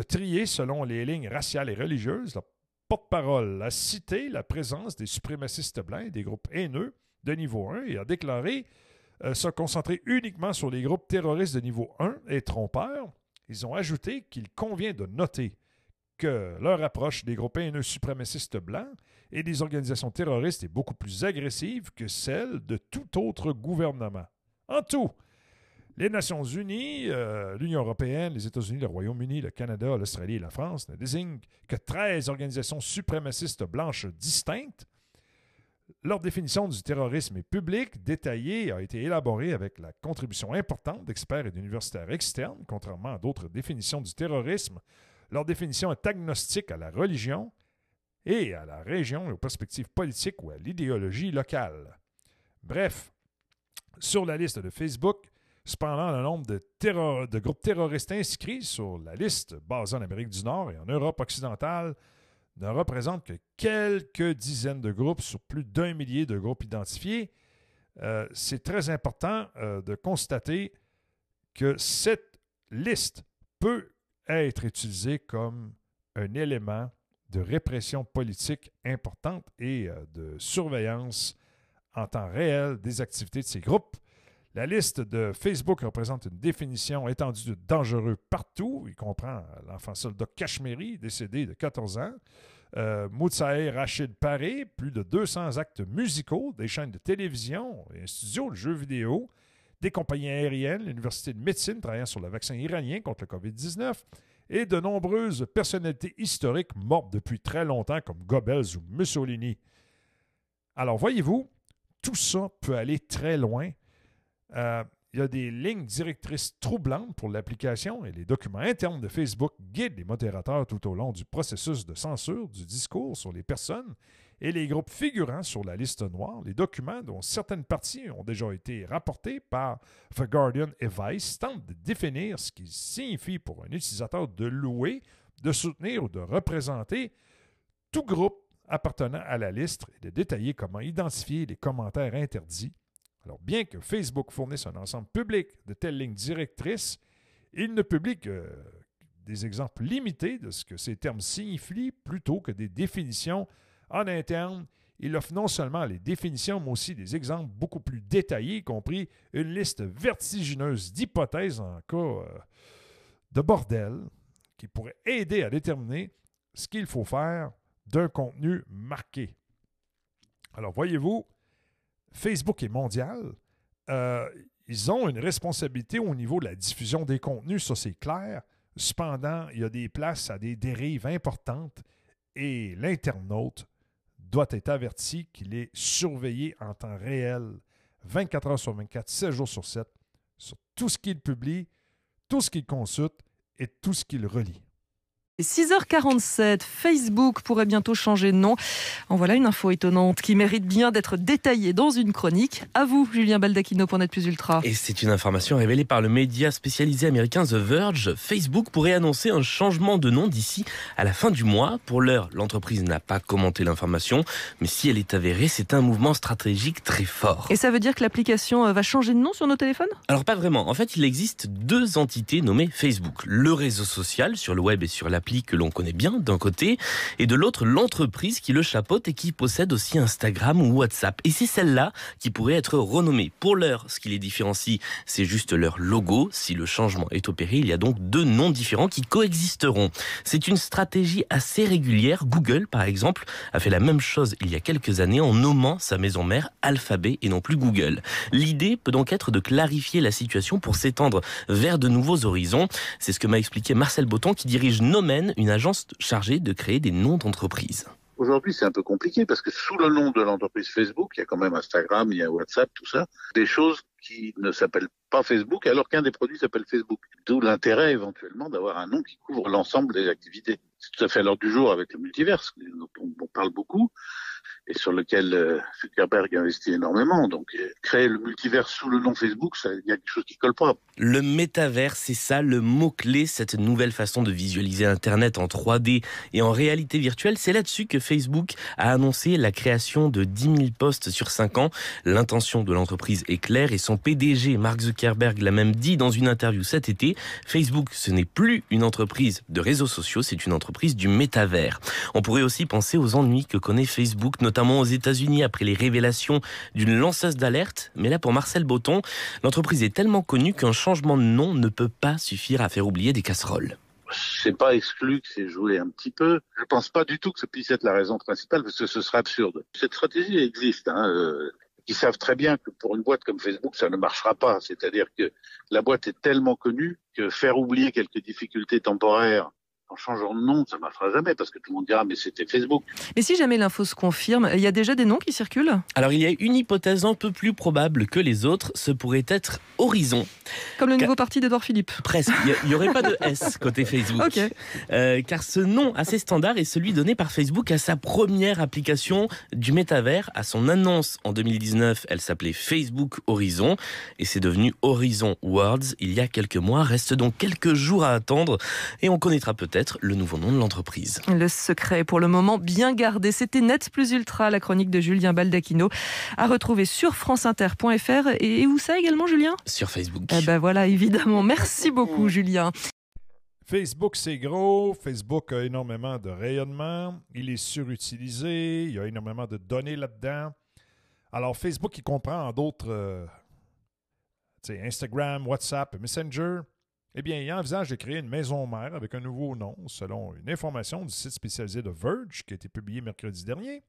trier selon les lignes raciales et religieuses, la porte-parole a cité la présence des suprémacistes blancs et des groupes haineux de niveau 1 et a déclaré euh, se concentrer uniquement sur les groupes terroristes de niveau 1 et trompeurs. Ils ont ajouté qu'il convient de noter que leur approche des groupes haineux suprémacistes blancs et des organisations terroristes est beaucoup plus agressive que celle de tout autre gouvernement. En tout, les Nations Unies, euh, l'Union européenne, les États-Unis, le Royaume-Uni, le Canada, l'Australie et la France ne désignent que 13 organisations suprémacistes blanches distinctes. Leur définition du terrorisme est publique, détaillée, a été élaborée avec la contribution importante d'experts et d'universitaires externes, contrairement à d'autres définitions du terrorisme. Leur définition est agnostique à la religion et à la région et aux perspectives politiques ou à l'idéologie locale. Bref, sur la liste de Facebook, Cependant, le nombre de, groupes terroristes inscrits sur la liste basée en Amérique du Nord et en Europe occidentale ne représente que quelques dizaines de groupes sur plus d'un millier de groupes identifiés. Euh, c'est très important euh, de constater que cette liste peut être utilisée comme un élément de répression politique importante et euh, de surveillance en temps réel des activités de ces groupes. La liste de Facebook représente une définition étendue de dangereux partout. Il comprend l'enfant soldat Kashmiri, décédé de 14 ans, euh, Rachid Paré, plus de 200 actes musicaux, des chaînes de télévision un studio de jeux vidéo, des compagnies aériennes, l'Université de médecine travaillant sur le vaccin iranien contre le COVID-19 et de nombreuses personnalités historiques mortes depuis très longtemps comme Goebbels ou Mussolini. Alors voyez-vous, tout ça peut aller très loin euh, il y a des lignes directrices troublantes pour l'application et les documents internes de Facebook guident les modérateurs tout au long du processus de censure du discours sur les personnes et les groupes figurant sur la liste noire. Les documents, dont certaines parties ont déjà été rapportées par The Guardian et Vice, tentent de définir ce qui signifie pour un utilisateur de louer, de soutenir ou de représenter tout groupe appartenant à la liste et de détailler comment identifier les commentaires interdits alors, bien que Facebook fournisse un ensemble public de telles lignes directrices, il ne publie que des exemples limités de ce que ces termes signifient plutôt que des définitions en interne. Il offre non seulement les définitions, mais aussi des exemples beaucoup plus détaillés, y compris une liste vertigineuse d'hypothèses en cas euh, de bordel qui pourrait aider à déterminer ce qu'il faut faire d'un contenu marqué. Alors, voyez-vous, Facebook est mondial. Euh, ils ont une responsabilité au niveau de la diffusion des contenus, ça c'est clair. Cependant, il y a des places à des dérives importantes et l'internaute doit être averti qu'il est surveillé en temps réel, 24 heures sur 24, 7 jours sur 7, sur tout ce qu'il publie, tout ce qu'il consulte et tout ce qu'il relie.
6h47, Facebook pourrait bientôt changer de nom. En voilà une info étonnante qui mérite bien d'être détaillée dans une chronique. À vous, Julien Baldacchino pour Net Plus Ultra.
Et c'est une information révélée par le média spécialisé américain The Verge. Facebook pourrait annoncer un changement de nom d'ici à la fin du mois. Pour l'heure, l'entreprise n'a pas commenté l'information, mais si elle est avérée, c'est un mouvement stratégique très fort.
Et ça veut dire que l'application euh, va changer de nom sur nos téléphones?
Alors pas vraiment. En fait, il existe deux entités nommées Facebook. Le réseau social sur le web et sur que l'on connaît bien d'un côté, et de l'autre l'entreprise qui le chapeaute et qui possède aussi Instagram ou WhatsApp. Et c'est celle-là qui pourrait être renommée. Pour l'heure, ce qui les différencie, c'est juste leur logo. Si le changement est opéré, il y a donc deux noms différents qui coexisteront. C'est une stratégie assez régulière. Google, par exemple, a fait la même chose il y a quelques années en nommant sa maison mère Alphabet et non plus Google. L'idée peut donc être de clarifier la situation pour s'étendre vers de nouveaux horizons. C'est ce que m'a expliqué Marcel Botton qui dirige Une agence chargée de créer des noms d'entreprise.
Aujourd'hui, c'est un peu compliqué parce que sous le nom de l'entreprise Facebook, il y a quand même Instagram, il y a WhatsApp, tout ça, des choses qui ne s'appellent pas Facebook alors qu'un des produits s'appelle Facebook. D'où l'intérêt éventuellement d'avoir un nom qui couvre l'ensemble des activités. C'est tout à fait à l'heure du jour avec le multiverse dont on parle beaucoup. Et sur lequel euh, Zuckerberg investit énormément. Donc, euh, créer le multivers sous le nom Facebook, il y a quelque chose qui colle pas.
Le métavers, c'est ça le mot-clé, cette nouvelle façon de visualiser Internet en 3D et en réalité virtuelle. C'est là-dessus que Facebook a annoncé la création de 10 000 postes sur 5 ans. L'intention de l'entreprise est claire et son PDG, Mark Zuckerberg, l'a même dit dans une interview cet été. Facebook, ce n'est plus une entreprise de réseaux sociaux, c'est une entreprise du métavers. On pourrait aussi penser aux ennuis que connaît Facebook, notamment aux États-Unis après les révélations d'une lanceuse d'alerte. Mais là, pour Marcel Botton, l'entreprise est tellement connue qu'un changement de nom ne peut pas suffire à faire oublier des casseroles.
C'est pas exclu que c'est joué un petit peu. Je pense pas du tout que ce puisse être la raison principale parce que ce serait absurde. Cette stratégie existe. Hein, euh, ils savent très bien que pour une boîte comme Facebook, ça ne marchera pas. C'est-à-dire que la boîte est tellement connue que faire oublier quelques difficultés temporaires en changeant de nom, ça ne marchera jamais parce que tout le monde dira mais c'était Facebook.
Mais si jamais l'info se confirme, il y a déjà des noms qui circulent?
Alors il y a une hypothèse un peu plus probable que les autres, ce pourrait être Horizon.
Comme le nouveau parti d'Edouard Philippe
Presque, il n'y aurait pas de [laughs] S côté Facebook.
Ok.
Euh, car ce nom assez standard est celui donné par Facebook à sa première application du métavers. À son annonce en 2019, elle s'appelait Facebook Horizon et c'est devenu Horizon Worlds il y a quelques mois. Reste donc quelques jours à attendre et on connaîtra peut-être le nouveau nom de l'entreprise.
Le secret pour le moment bien gardé. C'était Net Plus Ultra, la chronique de Julien Baldacchino, à retrouver sur franceinter.fr. Et où ça également, Julien?
Sur Facebook.
Eh ben voilà, évidemment. Merci beaucoup, Julien.
Facebook, c'est gros. Facebook a énormément de rayonnement. Il est surutilisé. Il y a énormément de données là-dedans. Alors, Facebook, il comprend en d'autres, euh, Instagram, WhatsApp, Messenger. Eh bien, il envisage de créer une maison mère avec un nouveau nom, selon une information du site spécialisé de Verge qui a été publié mercredi dernier.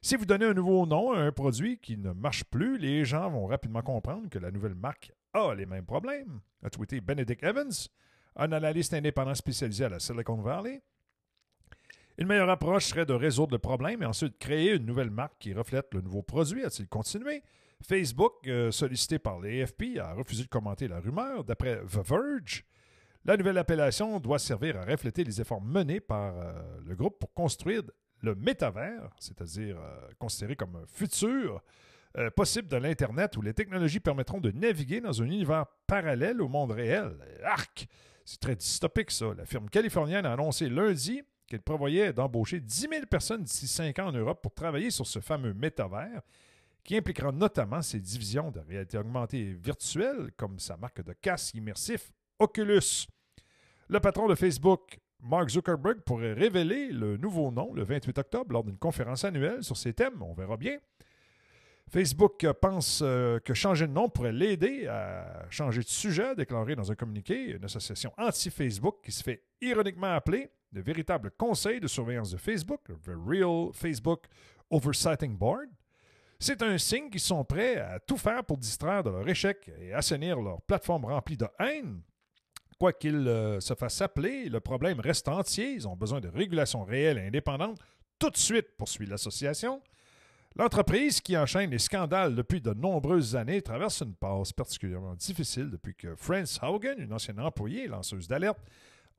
Si vous donnez un nouveau nom à un produit qui ne marche plus, les gens vont rapidement comprendre que la nouvelle marque a les mêmes problèmes, a tweeté Benedict Evans, un analyste indépendant spécialisé à la Silicon Valley. Une meilleure approche serait de résoudre le problème et ensuite créer une nouvelle marque qui reflète le nouveau produit, a-t-il continué? Facebook, euh, sollicité par l'AFP, a refusé de commenter la rumeur. D'après The Verge, la nouvelle appellation doit servir à refléter les efforts menés par euh, le groupe pour construire le métavers, c'est-à-dire euh, considéré comme un futur possible de l'Internet où les technologies permettront de naviguer dans un univers parallèle au monde réel. Arc! C'est très dystopique, ça. La firme californienne a annoncé lundi qu'elle prévoyait d'embaucher 10 000 personnes d'ici 5 ans en Europe pour travailler sur ce fameux métavers qui impliquera notamment ses divisions de réalité augmentée virtuelle, comme sa marque de casque immersif Oculus. Le patron de Facebook, Mark Zuckerberg, pourrait révéler le nouveau nom le 28 octobre lors d'une conférence annuelle sur ces thèmes. On verra bien. Facebook pense euh, que changer de nom pourrait l'aider à changer de sujet, déclaré dans un communiqué une association anti-Facebook qui se fait ironiquement appeler le véritable conseil de surveillance de Facebook, The Real Facebook Oversighting Board. C'est un signe qu'ils sont prêts à tout faire pour distraire de leur échec et assainir leur plateforme remplie de haine. Quoi qu'ils euh, se fassent appeler, le problème reste entier. Ils ont besoin de régulation réelle et indépendante tout de suite, poursuit l'association. L'entreprise qui enchaîne les scandales depuis de nombreuses années traverse une passe particulièrement difficile depuis que France Haugen, une ancienne employée lanceuse d'alerte,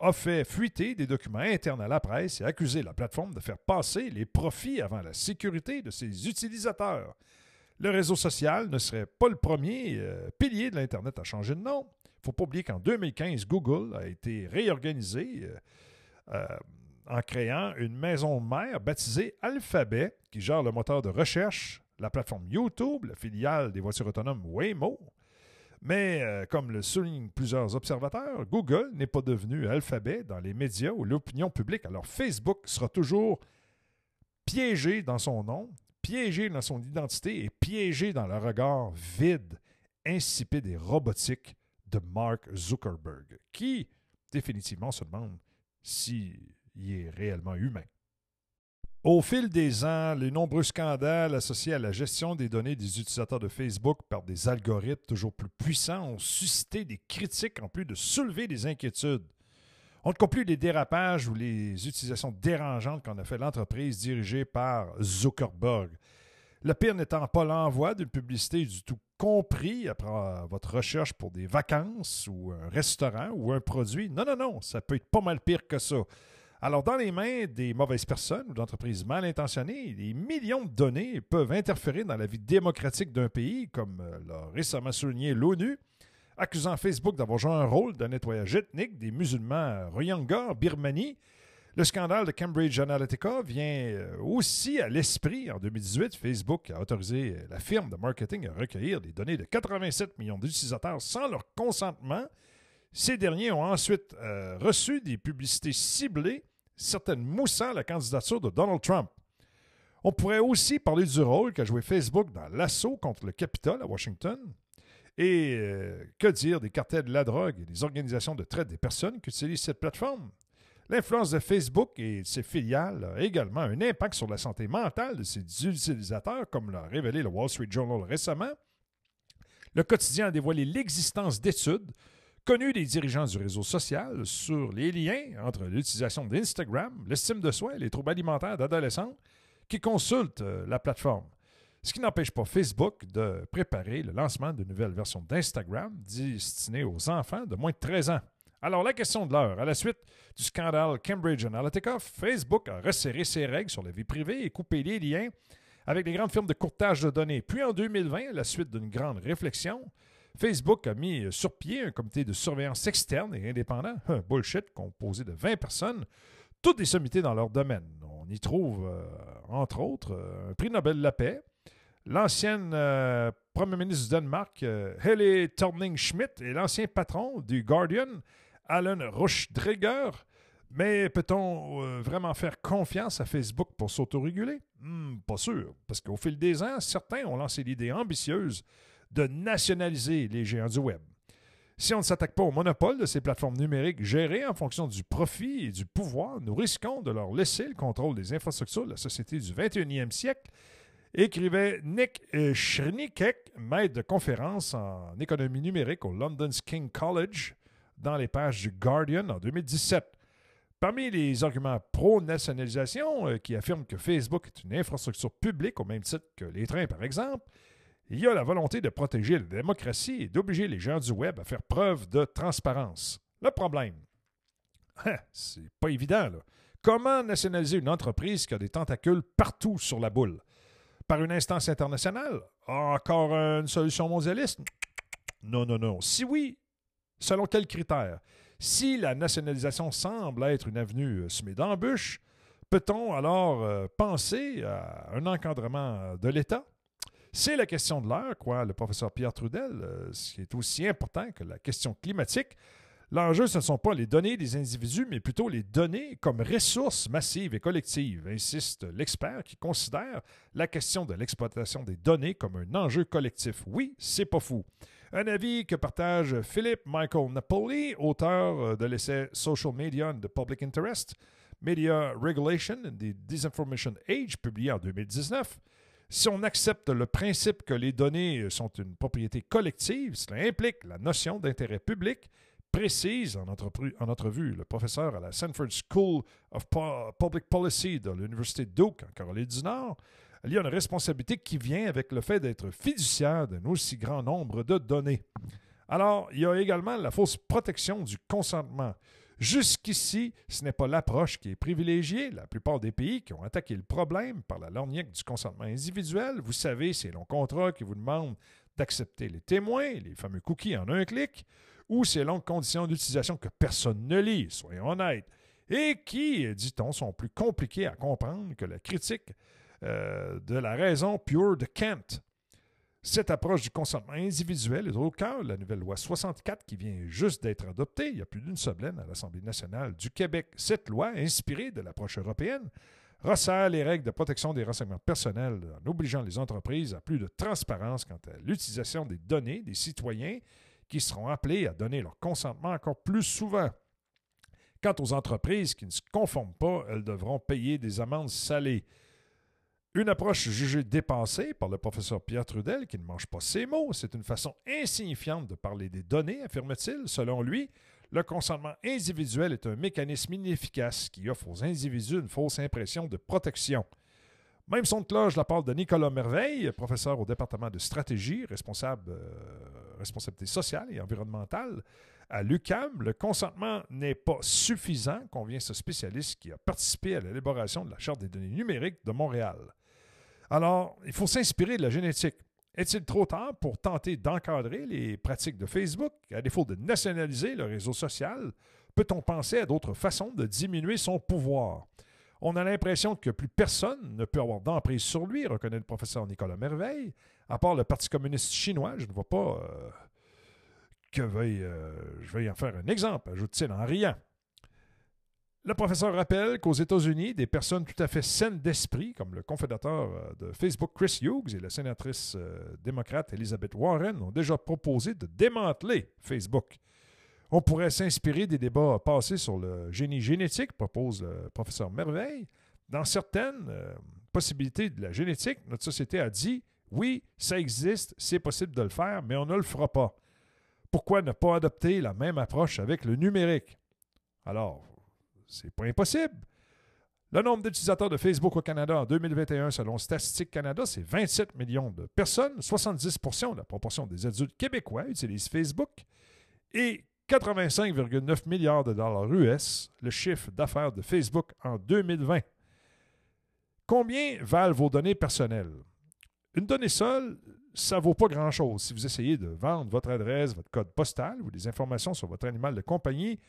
a fait fuiter des documents internes à la presse et accusé la plateforme de faire passer les profits avant la sécurité de ses utilisateurs. Le réseau social ne serait pas le premier euh, pilier de l'Internet à changer de nom. Il ne faut pas oublier qu'en 2015, Google a été réorganisé euh, euh, en créant une maison mère baptisée Alphabet qui gère le moteur de recherche, la plateforme YouTube, la filiale des voitures autonomes Waymo. Mais, euh, comme le soulignent plusieurs observateurs, Google n'est pas devenu Alphabet dans les médias ou l'opinion publique. Alors Facebook sera toujours piégé dans son nom, piégé dans son identité et piégé dans le regard vide, insipide et robotique de Mark Zuckerberg, qui définitivement se demande s'il est réellement humain. Au fil des ans, les nombreux scandales associés à la gestion des données des utilisateurs de Facebook par des algorithmes toujours plus puissants ont suscité des critiques en plus de soulever des inquiétudes. On ne compte plus les dérapages ou les utilisations dérangeantes qu'en a fait l'entreprise dirigée par Zuckerberg. Le pire n'étant pas l'envoi d'une publicité du tout compris après votre recherche pour des vacances ou un restaurant ou un produit. Non, non, non, ça peut être pas mal pire que ça. Alors, dans les mains des mauvaises personnes ou d'entreprises mal intentionnées, des millions de données peuvent interférer dans la vie démocratique d'un pays, comme euh, l'a récemment souligné l'ONU, accusant Facebook d'avoir joué un rôle de nettoyage ethnique des musulmans Rohingya Birmanie. Le scandale de Cambridge Analytica vient euh, aussi à l'esprit. En 2018, Facebook a autorisé la firme de marketing à recueillir des données de 87 millions d'utilisateurs sans leur consentement. Ces derniers ont ensuite euh, reçu des publicités ciblées certaines moussant la candidature de Donald Trump. On pourrait aussi parler du rôle qu'a joué Facebook dans l'assaut contre le Capitole à Washington. Et euh, que dire des cartels de la drogue et des organisations de traite des personnes qui utilisent cette plateforme? L'influence de Facebook et ses filiales a également un impact sur la santé mentale de ses utilisateurs, comme l'a révélé le Wall Street Journal récemment. Le quotidien a dévoilé l'existence d'études connu des dirigeants du réseau social sur les liens entre l'utilisation d'Instagram, l'estime de soi et les troubles alimentaires d'adolescents qui consultent euh, la plateforme. Ce qui n'empêche pas Facebook de préparer le lancement de nouvelles versions d'Instagram destinées aux enfants de moins de 13 ans. Alors, la question de l'heure. À la suite du scandale Cambridge Analytica, Facebook a resserré ses règles sur la vie privée et coupé les liens avec les grandes firmes de courtage de données. Puis en 2020, à la suite d'une grande réflexion, Facebook a mis sur pied un comité de surveillance externe et indépendant, un bullshit composé de 20 personnes, toutes des sommités dans leur domaine. On y trouve, euh, entre autres, euh, un prix Nobel de la paix, l'ancienne euh, premier ministre du Danemark, Helle Thorning-Schmidt, et l'ancien patron du Guardian, Alan Rushdreger. Mais peut-on vraiment faire confiance à Facebook pour s'autoréguler? Hmm, pas sûr, parce qu'au fil des ans, certains ont lancé l'idée ambitieuse de nationaliser les géants du Web. Si on ne s'attaque pas au monopole de ces plateformes numériques gérées en fonction du profit et du pouvoir, nous risquons de leur laisser le contrôle des infrastructures de la société du 21e siècle, écrivait Nick Schrinikek, maître de conférence en économie numérique au London's King College, dans les pages du Guardian en 2017. Parmi les arguments pro-nationalisation euh, qui affirment que Facebook est une infrastructure publique au même titre que les trains, par exemple, il y a la volonté de protéger la démocratie et d'obliger les gens du Web à faire preuve de transparence. Le problème, [laughs] hein, c'est pas évident. Comment nationaliser une entreprise qui a des tentacules partout sur la boule? Par une instance internationale? Encore une solution mondialiste? Non, non, non. Si oui, selon quels critères? Si la nationalisation semble être une avenue semée d'embûches, peut-on alors euh, penser à un encadrement de l'État? C'est la question de l'heure, quoi, le professeur Pierre Trudel, euh, ce qui est aussi important que la question climatique. L'enjeu, ce ne sont pas les données des individus, mais plutôt les données comme ressources massives et collectives, insiste l'expert qui considère la question de l'exploitation des données comme un enjeu collectif. Oui, c'est pas fou. Un avis que partage Philippe Michael Napoli, auteur euh, de l'essai Social Media and the Public Interest, Media Regulation and the Disinformation Age, publié en 2019. Si on accepte le principe que les données sont une propriété collective, cela implique la notion d'intérêt public, précise en, entrevue le professeur à la Sanford School of Public Policy de l'Université Duke en Caroline du Nord. Il y a une responsabilité qui vient avec le fait d'être fiduciaire d'un aussi grand nombre de données. Alors, il y a également la fausse protection du consentement. Jusqu'ici, ce n'est pas l'approche qui est privilégiée. La plupart des pays qui ont attaqué le problème par la lorgnette du consentement individuel, vous savez, c'est longs contrats qui vous demandent d'accepter les témoins, les fameux cookies en un clic, ou ces longues conditions d'utilisation que personne ne lit, soyons honnêtes, et qui, dit-on, sont plus compliquées à comprendre que la critique euh, de la raison pure de Kant. Cette approche du consentement individuel est au cœur de la nouvelle loi 64 qui vient juste d'être adoptée il y a plus d'une semaine à l'Assemblée nationale du Québec. Cette loi, inspirée de l'approche européenne, resserre les règles de protection des renseignements personnels en obligeant les entreprises à plus de transparence quant à l'utilisation des données des citoyens qui seront appelés à donner leur consentement encore plus souvent. Quant aux entreprises qui ne se conforment pas, elles devront payer des amendes salées. Une approche jugée dépassée par le professeur Pierre Trudel, qui ne mange pas ses mots. C'est une façon insignifiante de parler des données, affirme-t-il. Selon lui, le consentement individuel est un mécanisme inefficace qui offre aux individus une fausse impression de protection. Même son cloche la parle de Nicolas Merveille, professeur au département de stratégie, responsable euh, responsabilité sociale et environnementale À l'UCAM, le consentement n'est pas suffisant, convient ce spécialiste qui a participé à l'élaboration de la Charte des données numériques de Montréal. Alors, il faut s'inspirer de la génétique. Est-il trop tard pour tenter d'encadrer les pratiques de Facebook? À défaut de nationaliser le réseau social, peut-on penser à d'autres façons de diminuer son pouvoir? On a l'impression que plus personne ne peut avoir d'emprise sur lui, reconnaît le professeur Nicolas Merveille, à part le Parti communiste chinois. Je ne vois pas euh, que veuille, euh, je veuille en faire un exemple, ajoute-t-il en riant. Le professeur rappelle qu'aux États-Unis, des personnes tout à fait saines d'esprit, comme le confédateur euh, de Facebook Chris Hughes et la sénatrice euh, démocrate Elizabeth Warren, ont déjà proposé de démanteler Facebook. On pourrait s'inspirer des débats passés sur le génie génétique, propose le professeur Merveille. Dans certaines euh, possibilités de la génétique, notre société a dit oui, ça existe, c'est possible de le faire, mais on ne le fera pas. Pourquoi ne pas adopter la même approche avec le numérique? Alors, c'est pas impossible. Le nombre d'utilisateurs de Facebook au Canada en 2021, selon Statistique Canada, c'est 27 millions de personnes. 70% de la proportion des adultes québécois utilisent Facebook. Et 85,9 milliards de dollars US, le chiffre d'affaires de Facebook en 2020. Combien valent vos données personnelles? Une donnée seule, ça ne vaut pas grand-chose. Si vous essayez de vendre votre adresse, votre code postal ou des informations sur votre animal de compagnie,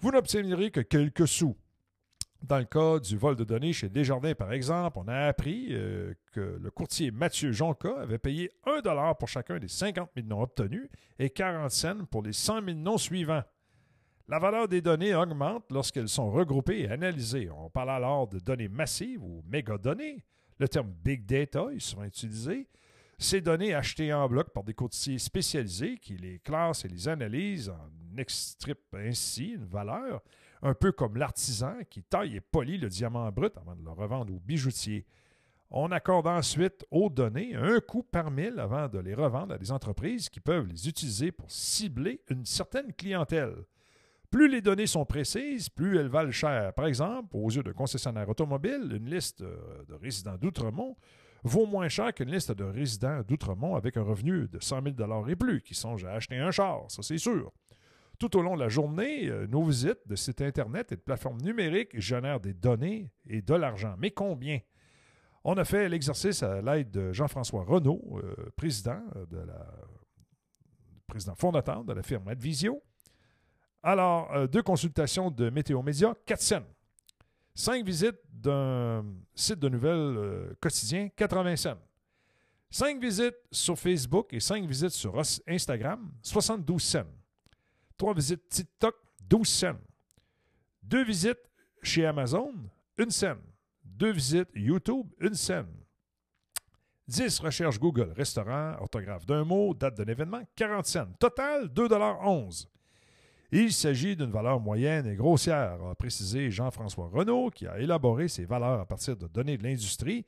vous n'obtiendrez que quelques sous. Dans le cas du vol de données chez Desjardins, par exemple, on a appris euh, que le courtier Mathieu Jonca avait payé 1 dollar pour chacun des 50 000 noms obtenus et 40 cents pour les 100 000 noms suivants. La valeur des données augmente lorsqu'elles sont regroupées et analysées. On parle alors de données massives ou mégadonnées. Le terme big data est souvent utilisé. Ces données achetées en bloc par des courtiers spécialisés qui les classent et les analysent en extripent ainsi une valeur, un peu comme l'artisan qui taille et polit le diamant brut avant de le revendre au bijoutier. On accorde ensuite aux données un coût par mille avant de les revendre à des entreprises qui peuvent les utiliser pour cibler une certaine clientèle. Plus les données sont précises, plus elles valent cher. Par exemple, aux yeux de concessionnaires automobiles, une liste de résidents d'Outremont vaut moins cher qu'une liste de résidents d'Outremont avec un revenu de 100 000 et plus qui songent à acheter un char, ça c'est sûr. Tout au long de la journée, euh, nos visites de sites Internet et de plateformes numériques génèrent des données et de l'argent. Mais combien? On a fait l'exercice à l'aide de Jean-François Renault, euh, président, de la, président fondateur de la firme Advisio. Alors, euh, deux consultations de Météo Média, 4 cents. Cinq visites d'un site de nouvelles quotidien, 80 cents. Cinq visites sur Facebook et cinq visites sur Instagram, 72 cents. Trois visites TikTok, 12 cents. Deux visites chez Amazon, une scène. Deux visites YouTube, une scène. 10 recherches Google, restaurant, orthographe d'un mot, date d'un événement, 40 cents. Total, 2,11 Il s'agit d'une valeur moyenne et grossière, a précisé Jean-François Renault, qui a élaboré ces valeurs à partir de données de l'industrie,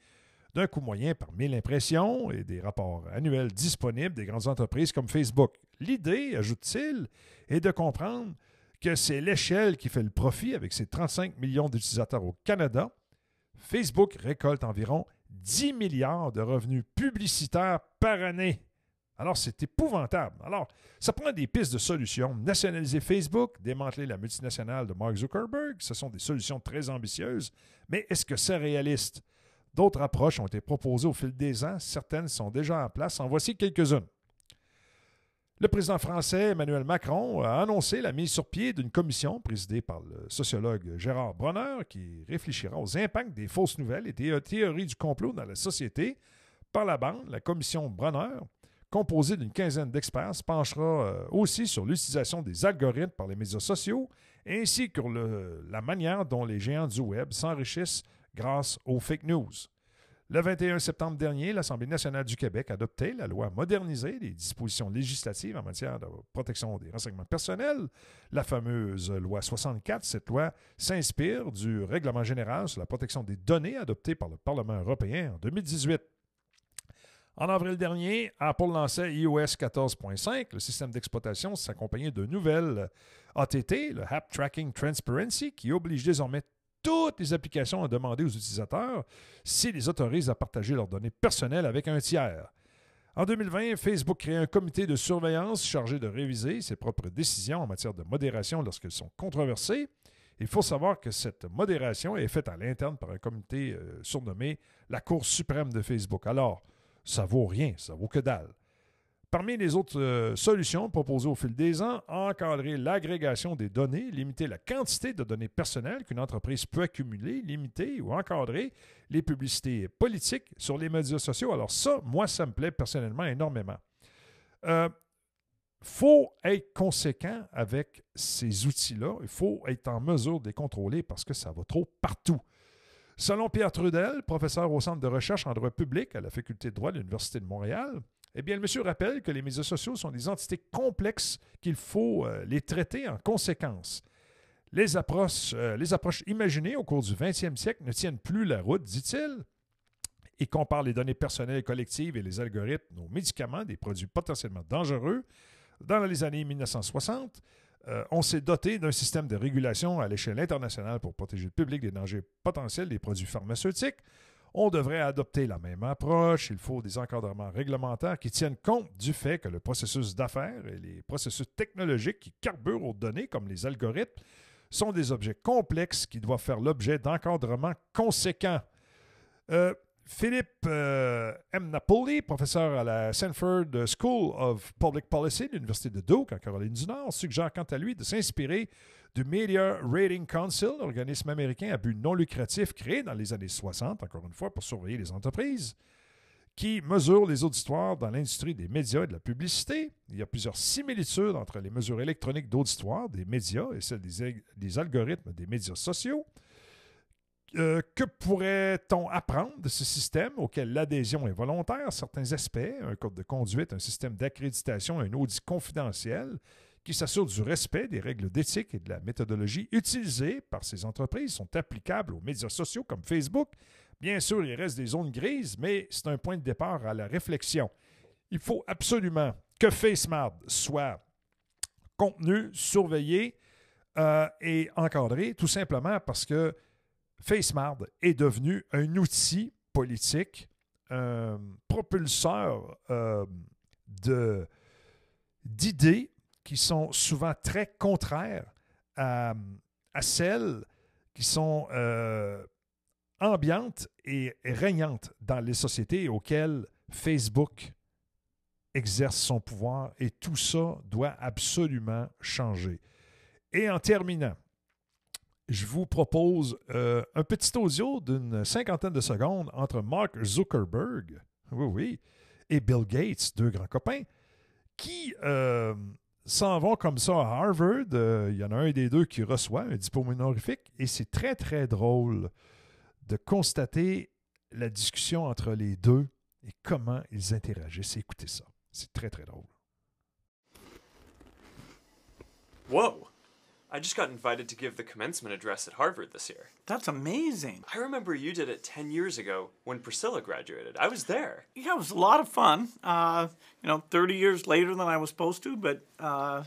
d'un coût moyen par 1000 impressions et des rapports annuels disponibles des grandes entreprises comme Facebook. L'idée, ajoute-t-il, est de comprendre que c'est l'échelle qui fait le profit avec ses 35 millions d'utilisateurs au Canada. Facebook récolte environ 10 milliards de revenus publicitaires par année. Alors, c'est épouvantable. Alors, ça prend des pistes de solutions. Nationaliser Facebook, démanteler la multinationale de Mark Zuckerberg, ce sont des solutions très ambitieuses, mais est-ce que c'est réaliste? D'autres approches ont été proposées au fil des ans. Certaines sont déjà en place. En voici quelques-unes. Le président français Emmanuel Macron a annoncé la mise sur pied d'une commission présidée par le sociologue Gérard Bronner qui réfléchira aux impacts des fausses nouvelles et des théories du complot dans la société. Par la bande, la commission Bronner, composée d'une quinzaine d'experts, penchera euh, aussi sur l'utilisation des algorithmes par les médias sociaux ainsi que la manière dont les géants du Web s'enrichissent grâce aux fake news. Le 21 septembre dernier, l'Assemblée nationale du Québec a adopté la loi modernisée des dispositions législatives en matière de protection des renseignements personnels, la fameuse loi 64. Cette loi s'inspire du règlement général sur la protection des données adopté par le Parlement européen en 2018. En avril dernier, Apple lançait iOS 14.5. Le système d'exploitation s'accompagnait de nouvelles ATT, le App Tracking Transparency, qui oblige désormais toutes les applications à demander aux utilisateurs s'ils les autorisent à partager leurs données personnelles avec un tiers. En 2020, Facebook crée un comité de surveillance chargé de réviser ses propres décisions en matière de modération lorsqu'elles sont controversées. Il faut savoir que cette modération est faite à l'interne par un comité euh, surnommé la Cour suprême de Facebook. Alors, ça vaut rien, ça vaut que dalle. Parmi les autres euh, solutions proposées au fil des ans, encadrer l'agrégation des données, limiter la quantité de données personnelles qu'une entreprise peut accumuler, limiter ou encadrer les publicités politiques sur les médias sociaux. Alors ça, moi, ça me plaît personnellement énormément. Euh, faut être conséquent avec ces outils-là. Il faut être en mesure de les contrôler parce que ça va trop partout. Selon Pierre Trudel, professeur au Centre de recherche en droit public à la Faculté de droit de l'Université de Montréal, eh le monsieur rappelle que les médias sociaux sont des entités complexes qu'il faut euh, les traiter en conséquence. Les approches, euh, imaginées au cours du 20e siècle ne tiennent plus la route, dit-il. Il compare les données personnelles collectives et les algorithmes aux médicaments, des produits potentiellement dangereux. Dans les années 1960, euh, on s'est doté d'un système de régulation à l'échelle internationale pour protéger le public des dangers potentiels des produits pharmaceutiques. On devrait adopter la même approche. Il faut des encadrements réglementaires qui tiennent compte du fait que le processus d'affaires et les processus technologiques qui carburent aux données, comme les algorithmes, sont des objets complexes qui doivent faire l'objet d'encadrements conséquents. Euh, Philippe euh, M. Napoli, professeur à la Sanford School of Public Policy de l'Université de Duke, en Caroline du Nord, suggère quant à lui de s'inspirer du Media Rating Council, organisme américain à but non lucratif créé dans les années 60, encore une fois, pour surveiller les entreprises, qui mesure les auditoires dans l'industrie des médias et de la publicité. Il y a plusieurs similitudes entre les mesures électroniques d'auditoire des médias et celles des, des algorithmes des médias sociaux. Euh, que pourrait-on apprendre de ce système auquel l'adhésion est volontaire? Certains aspects, un code de conduite, un système d'accréditation, un audit confidentiel qui s'assure du respect des règles d'éthique et de la méthodologie utilisées par ces entreprises sont applicables aux médias sociaux comme Facebook. Bien sûr, il reste des zones grises, mais c'est un point de départ à la réflexion. Il faut absolument que FaceMart soit contenu, surveillé euh, et encadré, tout simplement parce que FaceMart est devenu un outil politique, un propulseur euh, d'idées qui sont souvent très contraires à, celles qui sont euh, ambiantes et régnantes dans les sociétés auxquelles Facebook exerce son pouvoir et tout ça doit absolument changer. Et en terminant, je vous propose euh, un petit audio d'une cinquantaine de secondes entre Mark Zuckerberg, oui, oui, et Bill Gates, deux grands copains, qui euh, s'en vont comme ça à Harvard. Euh, il y en a un des deux qui reçoit un diplôme honorifique et c'est très, très drôle de constater la discussion entre les deux et comment ils interagissent. Écoutez ça. C'est très, très drôle.
Whoa! I just got invited to give the commencement address at Harvard this year.
That's amazing.
I remember you did it 10 years ago when Priscilla graduated. I was there.
Yeah, it was a lot of fun. Uh, you know, 30 years later than I was supposed to, but uh,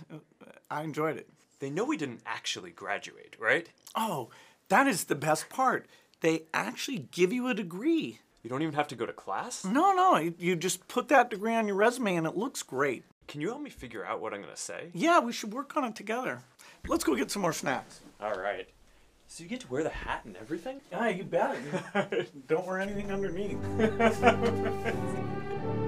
I enjoyed it.
They know we didn't actually graduate, right?
Oh, that is the best part. They actually give you a degree.
You don't even have to go to class?
No, no. You just put that degree on your resume and it looks great.
Can you help me figure out what I'm going to say?
Yeah, we should work on it together. Let's go get some more snacks.
All right. So you get to wear the hat and everything?
Yeah, you bet. [laughs] Don't wear anything underneath. [laughs]